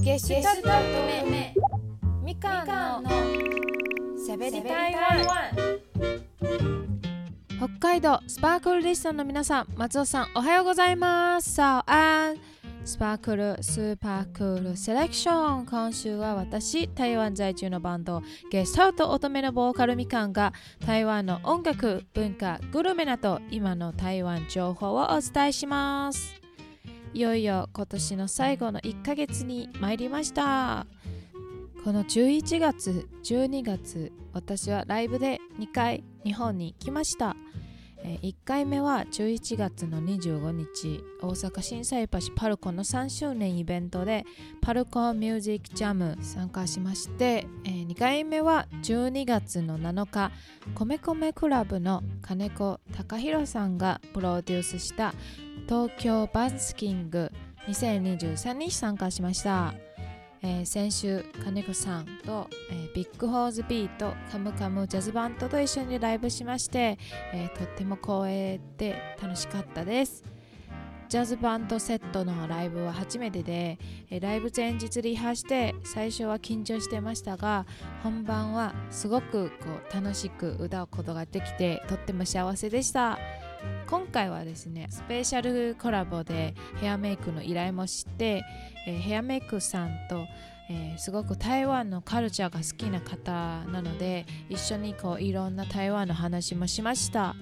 ゲストとめみかんのしゃべり台湾北海道スパークルリストの皆さん松尾さんおはようございます。早安スパークルスーパークールセレクション。今週は私台湾在住のバンドゲストと乙女のボーカルみかんが台湾の音楽文化グルメなど今の台湾情報をお伝えします。いよいよ今年の最後の1ヶ月に参りました。この11月12月私はライブで2回日本に来ました。1回目は11月の25日大阪心斎橋パルコの3周年イベントでパルコミュージックジャム参加しまして2回目は12月の7日米米クラブの金子隆弘さんがプロデュースした東京バンスキング2023に参加しました。えー、先週金子さんと、えー、ビッグホーズビートカムカムジャズバンドと一緒にライブしまして、えー、とっても光栄で楽しかったですジャズバンドセットのライブは初めてで、えライブ前日リハして最初は緊張してましたが本番はすごくこう楽しく歌うことができてとっても幸せでした今回はですねスペシャルコラボでヘアメイクの依頼もして、えー、ヘアメイクさんと、えー、すごく台湾のカルチャーが好きな方なので一緒にこういろんな台湾の話もしました。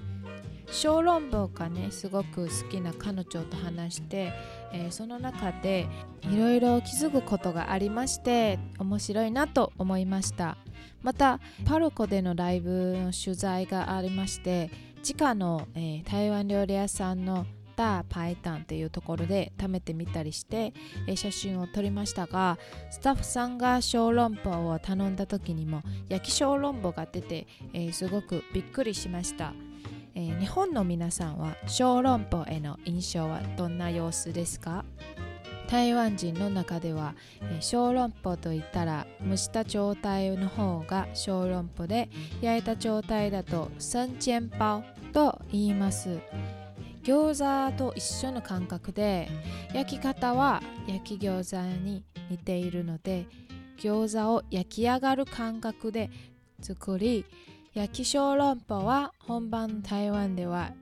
小論文がねすごく好きな彼女と話して、えー、その中でいろいろ気づくことがありまして面白いなと思いました。またパルコでのライブの取材がありまして地下の、えー、台湾料理屋さんのダーパイタンというところで食べてみたりして、えー、写真を撮りましたがスタッフさんが小籠包を頼んだ時にも焼き小籠包が出て、えー、すごくびっくりしました、え、日本の皆さんは小籠包への印象はどんな様子ですか？台湾人の中では、小籠包といったら蒸した状態の方が小籠包で焼いた状態だと三煎包と言います。餃子と一緒の感覚で焼き方は焼き餃子に似ているので餃子を焼き上がる感覚で作り焼き小籠包は本場台湾では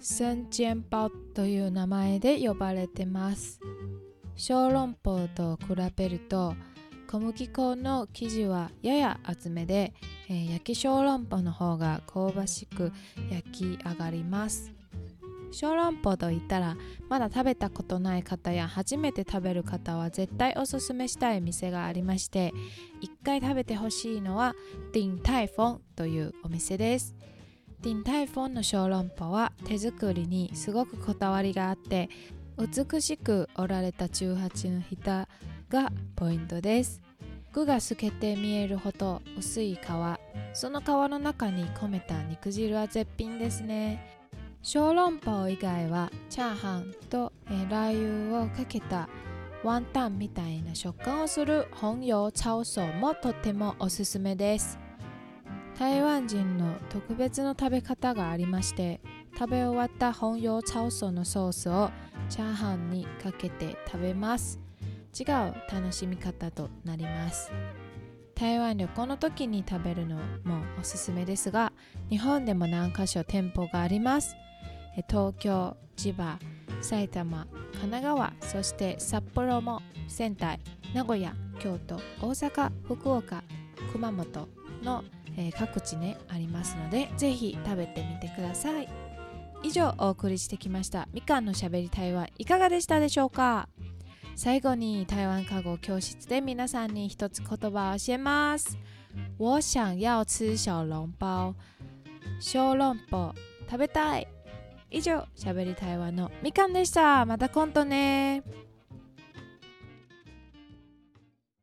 三煎包という名前で呼ばれてます。小籠包と比べると小麦粉の生地はやや厚めで、えー、焼き小籠包の方が香ばしく焼き上がります。小籠包といったらまだ食べたことない方や初めて食べる方は絶対おすすめしたい店がありまして一回食べてほしいのはディンタイフォンというお店です。ディンタイフォンの小籠包は手作りにすごくこだわりがあって美しく折られた18のひたがポイントです。具が透けて見えるほど薄い皮その皮の中に込めた肉汁は絶品ですね。小籠包以外はチャーハンと、えラー油をかけたワンタンみたいな食感をする本用チャオソーもとってもおすすめです。台湾人の特別の食べ方がありまして食べ終わった本用チャオソのソースをチャーハンにかけて食べます。違う楽しみ方となります。台湾旅行の時に食べるのもおすすめですが日本でも何か所店舗があります。東京、千葉、埼玉、神奈川そして札幌も仙台、名古屋、京都、大阪、福岡、熊本の、えー、各地ねありますのでぜひ食べてみてください。以上お送りしてきましたみかんのしゃべり台湾いかがでしたでしょうか？最後に台湾科語教室で皆さんに一つ言葉を教えます。我想要吃小籠包。小籠包食べたい。以上しゃべり台湾のみかんでした。また今度ね。